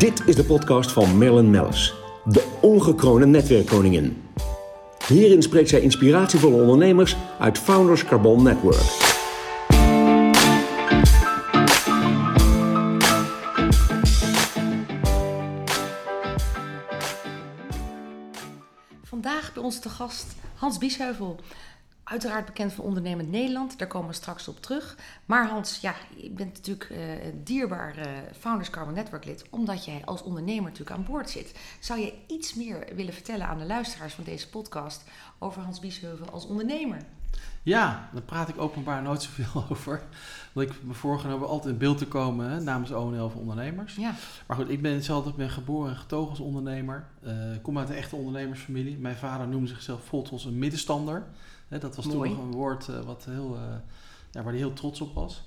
Dit is de podcast van Marilyn Mellis, de ongekroonde netwerkkoningin. Hierin spreekt zij inspiratievolle ondernemers uit Founders Carbon Network. Vandaag bij ons te gast Hans Biesheuvel. Uiteraard bekend van Ondernemend Nederland, daar komen we straks op terug. Maar Hans, ja, je bent natuurlijk uh, een dierbaar uh, Founders Carbon Network lid, omdat jij als ondernemer natuurlijk aan boord zit. Zou je iets meer willen vertellen aan de luisteraars van deze podcast over Hans Biesheuvel als ondernemer? Ja, daar praat ik openbaar nooit zoveel over. Want ik me voorgenomen altijd in beeld te komen hè, namens ONL voor ondernemers. Ja. Maar goed, ik ben zelf ik ben geboren en getogen als ondernemer. Uh, ik kom uit een echte ondernemersfamilie. Mijn vader noemde zichzelf volgens een middenstander. Hè, dat was Mooi. toen nog een woord uh, wat heel, uh, ja, waar hij heel trots op was.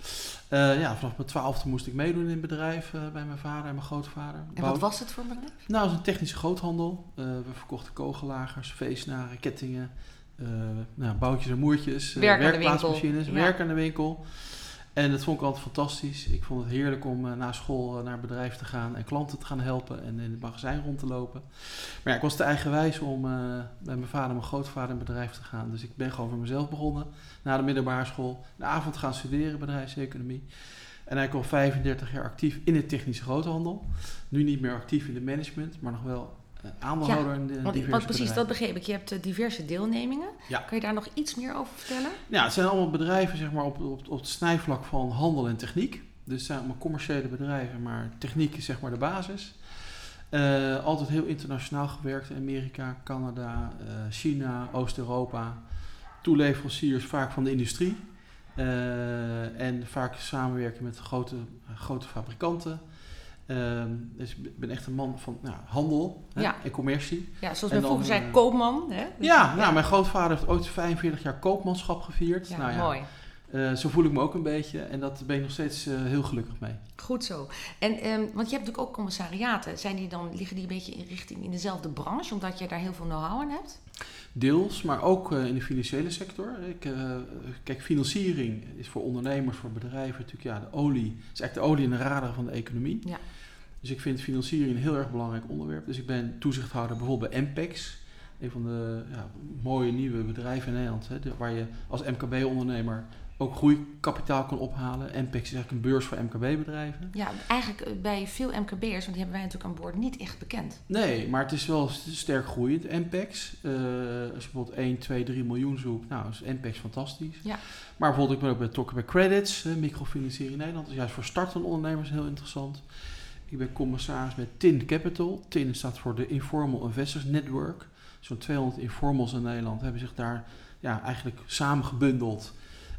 ja, vanaf mijn twaalfde moest ik meedoen in het bedrijf bij mijn vader en mijn grootvader. En Bouw... wat was het voor bedrijf? Nou, het was een technische groothandel. we verkochten kogellagers, feestnaren, kettingen. Uh, nou, boutjes en moertjes, uh, werkplaatsmachines, werk aan de winkel. En dat vond ik altijd fantastisch. Ik vond het heerlijk om uh, na school naar het bedrijf te gaan en klanten te gaan helpen en in het magazijn rond te lopen. Maar ja, ik was te eigenwijs om bij mijn vader en mijn grootvader in het bedrijf te gaan. Dus ik ben gewoon voor mezelf begonnen. Na de middelbare school, de avond gaan studeren bedrijfseconomie. En eigenlijk al 35 jaar actief in de technische groothandel. Nu niet meer actief in de management, maar nog wel aandeelhouder ja, in de want, diverse want precies, bedrijven. dat begreep ik. Je hebt uh, diverse deelnemingen. Ja. Kan je daar nog iets meer over vertellen? Ja, het zijn allemaal bedrijven zeg maar, op, op, op het snijvlak van handel en techniek. Dus het zijn allemaal commerciële bedrijven, maar techniek is zeg maar de basis. Uh, altijd heel internationaal gewerkt in Amerika, Canada, uh, China, Oost-Europa. Toeleveranciers vaak van de industrie. Uh, en vaak samenwerken met grote, grote fabrikanten. Uh, dus ik ben echt een man van nou, handel hè, ja. en commercie. Ja, zoals men vroeger zei, koopman. Hè? Dus ja, nou, mijn grootvader heeft ooit 45 jaar koopmanschap gevierd. Ja, nou, ja, mooi. Uh, zo voel ik me ook een beetje en daar ben ik nog steeds uh, heel gelukkig mee. Goed zo. En, um, want je hebt natuurlijk ook commissariaten. Zijn die dan, liggen die een beetje in richting in dezelfde branche, omdat je daar heel veel know-how in hebt? Deels, maar ook uh, in de financiële sector. Ik, kijk, financiering is voor ondernemers, voor bedrijven natuurlijk ja, de olie. is eigenlijk de olie in de radar van de economie. Ja. Dus ik vind financiering een heel erg belangrijk onderwerp. Dus ik ben toezichthouder bijvoorbeeld bij MPEX. Een van de ja, mooie nieuwe bedrijven in Nederland. Hè, waar je als MKB-ondernemer ook groeikapitaal kan ophalen. MPEX is eigenlijk een beurs voor MKB-bedrijven. Ja, eigenlijk bij veel MKB'ers, want die hebben wij natuurlijk aan boord, niet echt bekend. Nee, maar het is wel sterk groeiend, MPEX. Uh, als je bijvoorbeeld 1, 2, 3 miljoen zoekt, nou is MPEX fantastisch. Ja. Maar bijvoorbeeld, ik ben ook betrokken bij Credits, uh, microfinanciering in Nederland. Dus juist voor startende ondernemers heel interessant. Ik ben commissaris met TIN Capital. TIN staat voor de Informal Investors Network. Zo'n 200 informals in Nederland hebben zich daar ja, eigenlijk samengebundeld.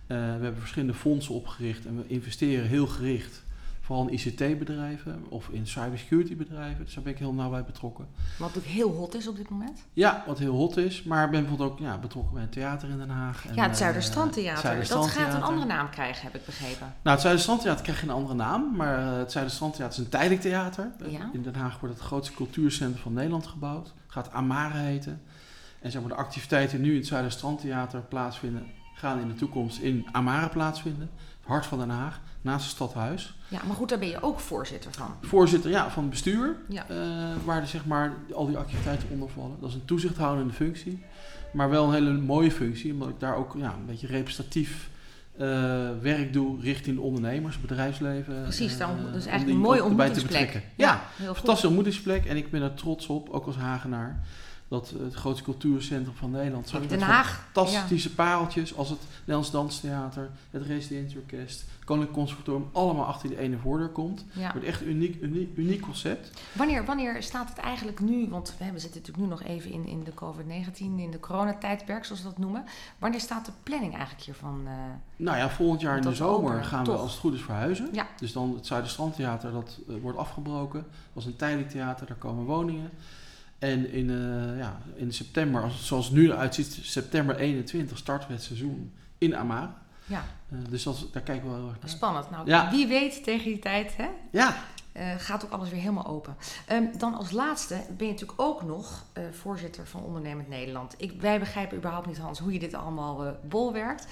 Uh, we hebben verschillende fondsen opgericht en we investeren heel gericht. Vooral in ICT-bedrijven of in cybersecurity-bedrijven. Dus daar ben ik heel nauw bij betrokken. Wat ook heel hot is op dit moment. Ja, wat heel hot is. Maar ik ben bijvoorbeeld ook ja, betrokken bij een theater in Den Haag. En, ja, het Zuiderstrandtheater. Uh, Zuiderstrandtheater. Dat gaat een andere naam krijgen, heb ik begrepen. Nou, het Zuiderstrandtheater krijgt geen andere naam. Maar uh, het Zuiderstrandtheater is een tijdelijk theater. Ja. In Den Haag wordt het grootste cultuurcentrum van Nederland gebouwd. Gaat Amare heten. En zeg maar, de activiteiten nu in het Zuiderstrandtheater plaatsvinden... gaan in de toekomst in Amare plaatsvinden. Het hart van Den Haag, naast het stadhuis. Ja, maar goed, daar ben je ook voorzitter van. Voorzitter ja, van het bestuur, ja. uh, waar de, zeg maar, al die activiteiten onder vallen. Dat is een toezichthoudende functie, maar wel een hele mooie functie, omdat ik daar ook ja, een beetje representatief uh, werk doe richting de ondernemers, bedrijfsleven. Precies, dan, uh, dus eigenlijk een mooie ontmoetingsplek. Ja, ja heel fantastische ontmoetingsplek en ik ben er trots op, ook als Hagenaar dat het grootste cultuurcentrum van Nederland. Zo Den Haag. Fantastische ja. pareltjes als het Nederlands Danstheater, het Residentieorkest, Koninklijk Conservatorium, allemaal achter die ene voordeur komt. Ja. Het wordt echt een uniek, uniek, uniek concept. Wanneer, wanneer staat het eigenlijk nu, want we zitten natuurlijk nu nog even in, in de COVID-19, in de coronatijdperk zoals we dat noemen. Wanneer staat de planning eigenlijk hiervan? Uh, nou ja, volgend jaar in de zomer open, gaan toch? we als het goed is verhuizen. Ja. Dus dan het Zuiderstrandtheater, dat uh, wordt afgebroken. Dat was een tijdelijk theater, daar komen woningen. En in, uh, ja, in september, als, zoals het nu eruit ziet, september 21 starten we het seizoen in Amar. Ja. Uh, dus dat, daar kijken we wel heel erg naar. Spannend. Nou, ja. wie weet tegen die tijd, hè? Ja. eh, gaat ook alles weer helemaal open. Ehm, dan als laatste ben je natuurlijk ook nog eh, voorzitter van Ondernemend Nederland. Ik, wij begrijpen überhaupt niet, Hans, hoe je dit allemaal uh, bolwerkt.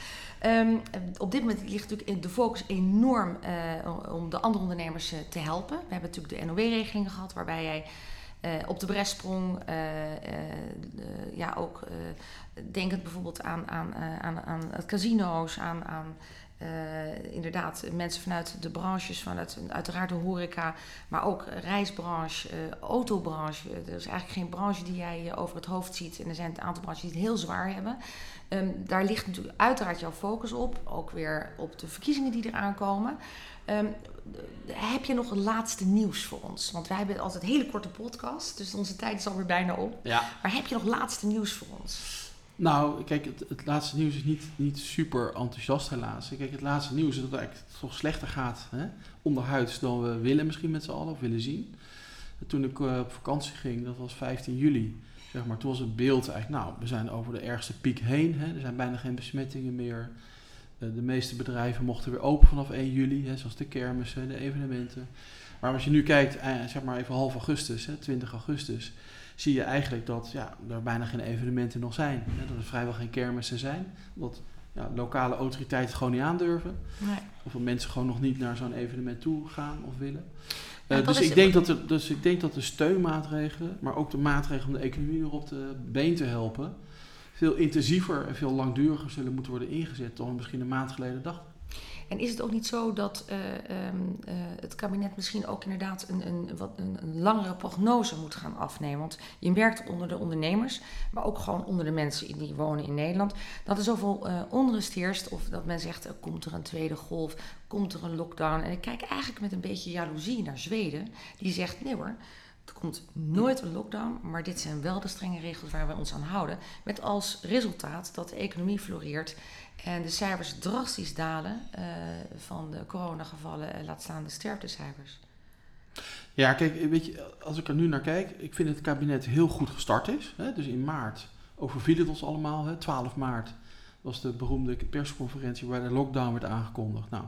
Um, op dit moment ligt natuurlijk de focus enorm om de andere ondernemers te helpen. We hebben natuurlijk de NOW-regelingen gehad, waarbij jij op de bres sprong. ja, ook denkend bijvoorbeeld aan, aan, aan, aan het casino's, aan... aan inderdaad, mensen vanuit de branches, vanuit uiteraard de horeca, maar ook reisbranche, autobranche. Er is eigenlijk geen branche die jij over het hoofd ziet. En er zijn een aantal branches die het heel zwaar hebben. Um, daar ligt natuurlijk uiteraard jouw focus op. Ook weer op de verkiezingen die eraan komen. Um, heb je nog een laatste nieuws voor ons? Want wij hebben altijd een hele korte podcast, dus onze tijd is alweer bijna op. Ja. Maar heb je nog laatste nieuws voor ons? Nou, kijk, het, het, laatste nieuws is niet, niet super enthousiast helaas. Kijk, het laatste nieuws is dat het eigenlijk toch slechter gaat hè, onderhuids dan we willen misschien met z'n allen of willen zien. Toen ik uh, op vakantie ging, dat was 15 juli, zeg maar, toen was het beeld eigenlijk, nou, we zijn over de ergste piek heen. Hè, er zijn bijna geen besmettingen meer. Uh, de meeste bedrijven mochten weer open vanaf 1 juli, hè, zoals de kermissen, de evenementen. Maar als je nu kijkt, eh, zeg maar even half augustus, hè, 20 augustus, zie je eigenlijk dat ja, er bijna geen evenementen nog zijn. Hè, dat er vrijwel geen kermissen zijn. Omdat ja, lokale autoriteiten gewoon niet aandurven. Nee. Of dat mensen gewoon nog niet naar zo'n evenement toe gaan of willen. Uh, dus, ik denk dat de, dus ik denk dat de steunmaatregelen, maar ook de maatregelen om de economie weer op de been te helpen, veel intensiever en veel langduriger zullen moeten worden ingezet dan misschien een maand geleden dachten. En is het ook niet zo dat uh, um, uh, het kabinet misschien ook inderdaad een, een, wat, een, een, langere prognose moet gaan afnemen? Want je merkt onder de ondernemers, maar ook gewoon onder de mensen die wonen in Nederland, dat er zoveel uh, onrust heerst. Of dat men zegt, komt er een tweede golf, komt er een lockdown. En ik kijk eigenlijk met een beetje jaloezie naar Zweden, die zegt, nee hoor, er komt nooit een lockdown, maar dit zijn wel de strenge regels waar we ons aan houden. Met als resultaat dat de economie floreert en de cijfers drastisch dalen uh, van de coronagevallen, laat staan de sterftecijfers. Ja, kijk, weet je, als ik er nu naar kijk, ik vind het kabinet heel goed gestart is. Hè? Dus in maart overviel het ons allemaal. Hè? 12 maart was de beroemde persconferentie waar de lockdown werd aangekondigd. Nou,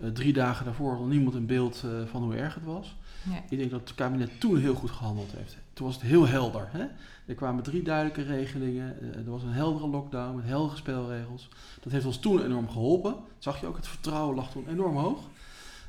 uh, drie dagen daarvoor had niemand een beeld van hoe erg het was. Nee. Ik denk dat het kabinet toen heel goed gehandeld heeft. Toen was het heel helder. Hè? Er kwamen drie duidelijke regelingen. Eh, er was een heldere lockdown met heldere spelregels. Dat heeft ons toen enorm geholpen. zag je ook, het vertrouwen lag toen enorm hoog.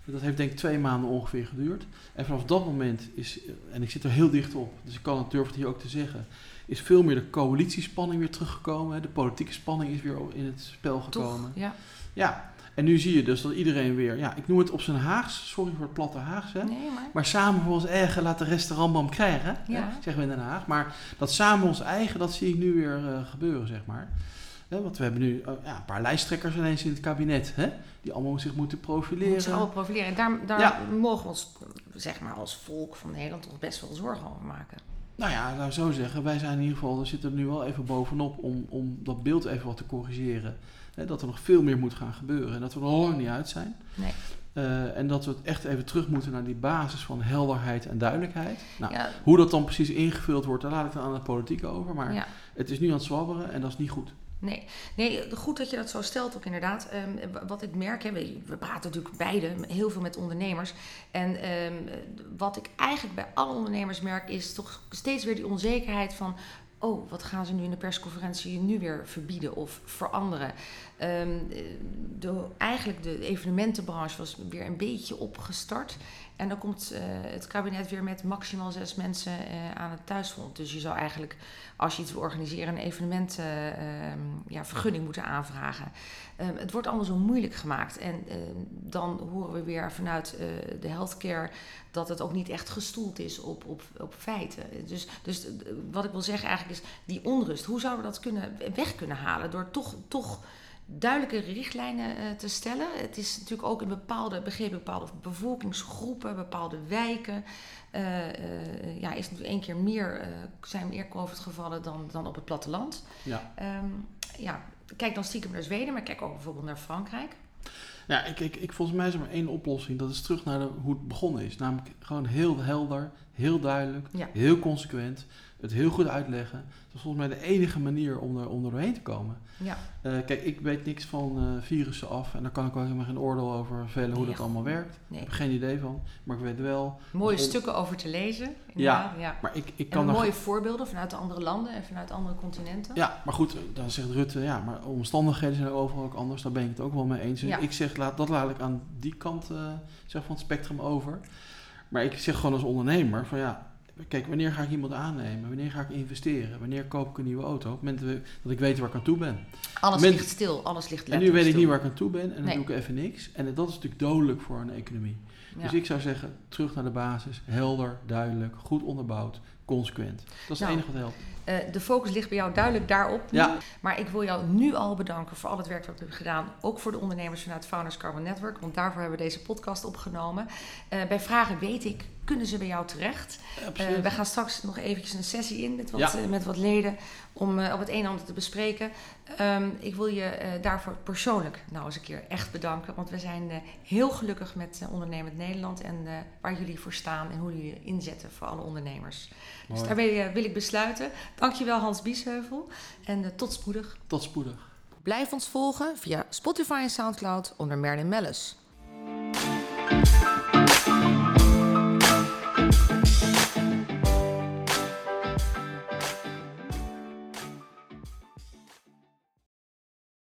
Dat heeft denk ik twee maanden ongeveer geduurd. En vanaf dat moment is, eh, en ik zit er heel dicht op, dus ik kan het durf het hier ook te zeggen, is veel meer de coalitiespanning weer teruggekomen. De politieke spanning is weer in het spel gekomen. Toch, ja. ja, en nu zie je dus dat iedereen weer, ja, ik noem het op zijn Haags, sorry voor het platte Haags, hè, nee, maar... maar... samen voor ons eigen laat de restaurantbam krijgen, ja. hè, zeggen we in Den Haag. Maar dat samen ons eigen, dat zie ik nu weer uh, gebeuren, zeg maar. Hè, want we hebben nu uh, ja, een paar lijsttrekkers ineens in het kabinet, hè, die allemaal zich moeten profileren. Moeten allemaal profileren. En daar, daar ja. mogen we ons, zeg maar, als volk van Nederland toch best wel zorgen over maken. Nou ja, nou zo zeggen, wij zijn in ieder geval, zitten er nu wel even bovenop om, om dat beeld even wat te corrigeren. Hè, dat er nog veel meer moet gaan gebeuren en dat we er nog lang niet uit zijn. Nee. Uh, en dat we het echt even terug moeten naar die basis van helderheid en duidelijkheid. Nou, ja. Hoe dat dan precies ingevuld wordt, daar laat ik dan aan de politiek over. Maar ja. het is nu aan het zwabberen en dat is niet goed. Nee. nee, goed dat je dat zo stelt ook inderdaad. Um, wat ik merk, hè, we, praten natuurlijk beide heel veel met ondernemers. En um, wat ik eigenlijk bij alle ondernemers merk, is toch steeds weer die onzekerheid van oh, wat gaan ze nu in de persconferentie nu weer verbieden of veranderen? Um, de, eigenlijk de evenementenbranche was weer een beetje opgestart. En dan komt uh, het kabinet weer met maximaal zes mensen uh, aan het thuisfront. Dus je zou eigenlijk, als je iets wil organiseren, een evenement uh, um, ja, vergunning moeten aanvragen. Um, het wordt allemaal zo moeilijk gemaakt. En dan horen we weer vanuit de healthcare dat het ook niet echt gestoeld is op, op, op feiten. Dus, dus wat ik wil zeggen eigenlijk is, die onrust, hoe zouden we dat kunnen, weg kunnen halen? Door toch... toch duidelijke richtlijnen uh, te stellen. Het is natuurlijk ook in bepaalde, begrepen bepaalde bevolkingsgroepen, bepaalde wijken. Uh, uh, ja, is natuurlijk één keer meer, zijn meer COVID-gevallen dan, dan op het platteland. Ja. Um, ja, kijk dan stiekem naar Zweden, maar kijk ook bijvoorbeeld naar Frankrijk. Ja, ik, ik, ik, volgens mij is er maar één oplossing. Dat is terug naar de, hoe het begonnen is. Namelijk gewoon heel helder, heel duidelijk, Ja. heel consequent, het heel goed uitleggen. Dat is volgens mij de enige manier om er, om er doorheen te komen. Ja. Eh, kijk, ik weet niks van eh, virussen af en daar kan ik ook helemaal geen oordeel over velen hoe dat allemaal werkt. Nee. Ik heb geen idee van, maar ik weet wel. Mooie stukken over te lezen. inderdaad, ja. Maar ik, ik En kan daar mooie voorbeelden vanuit de andere landen en vanuit andere continenten. Ja, maar goed, dan zegt Rutte, ja, maar omstandigheden zijn overal ook anders. Daar ben ik het ook wel mee eens. Dus Ja. ik zeg, laat, dat laat ik aan die kant eh, zeg van het spectrum over. Maar ik zeg gewoon als ondernemer van ja, kijk, wanneer ga ik iemand aannemen? Wanneer ga ik investeren? Wanneer koop ik een nieuwe auto? Op het moment dat ik- weet waar ik aan toe ben. Alles ligt stil, alles ligt En nu weet ik stil. niet waar ik aan toe ben en dan Nee. doe ik even niks. En dat is natuurlijk dodelijk voor een economie. Ja. Dus ik zou zeggen, terug naar de basis. Helder, duidelijk, goed onderbouwd, consequent. Dat is Nou, het enige wat helpt. Eh, de focus ligt bij jou duidelijk daarop. Ja. Maar ik wil jou nu al bedanken voor al het werk dat je hebt gedaan. Ook voor de ondernemers vanuit Founders Carbon Network. Want daarvoor hebben we deze podcast opgenomen. Eh, bij vragen weet ik, kunnen ze bij jou terecht. Eh, wij gaan straks nog eventjes een sessie in met wat, Ja. met wat leden. Om op het een en ander te bespreken. Ehm, ik wil je daarvoor persoonlijk nou eens een keer echt bedanken. Want we zijn heel gelukkig met Ondernemend Nederland. En waar jullie voor staan en hoe jullie inzetten voor alle ondernemers. Dus Mooi. daarbij eh, wil ik besluiten. Dankjewel Hans Biesheuvel. En eh, tot spoedig. Tot spoedig. Blijf ons volgen via Spotify en Soundcloud onder Merlin Mellis.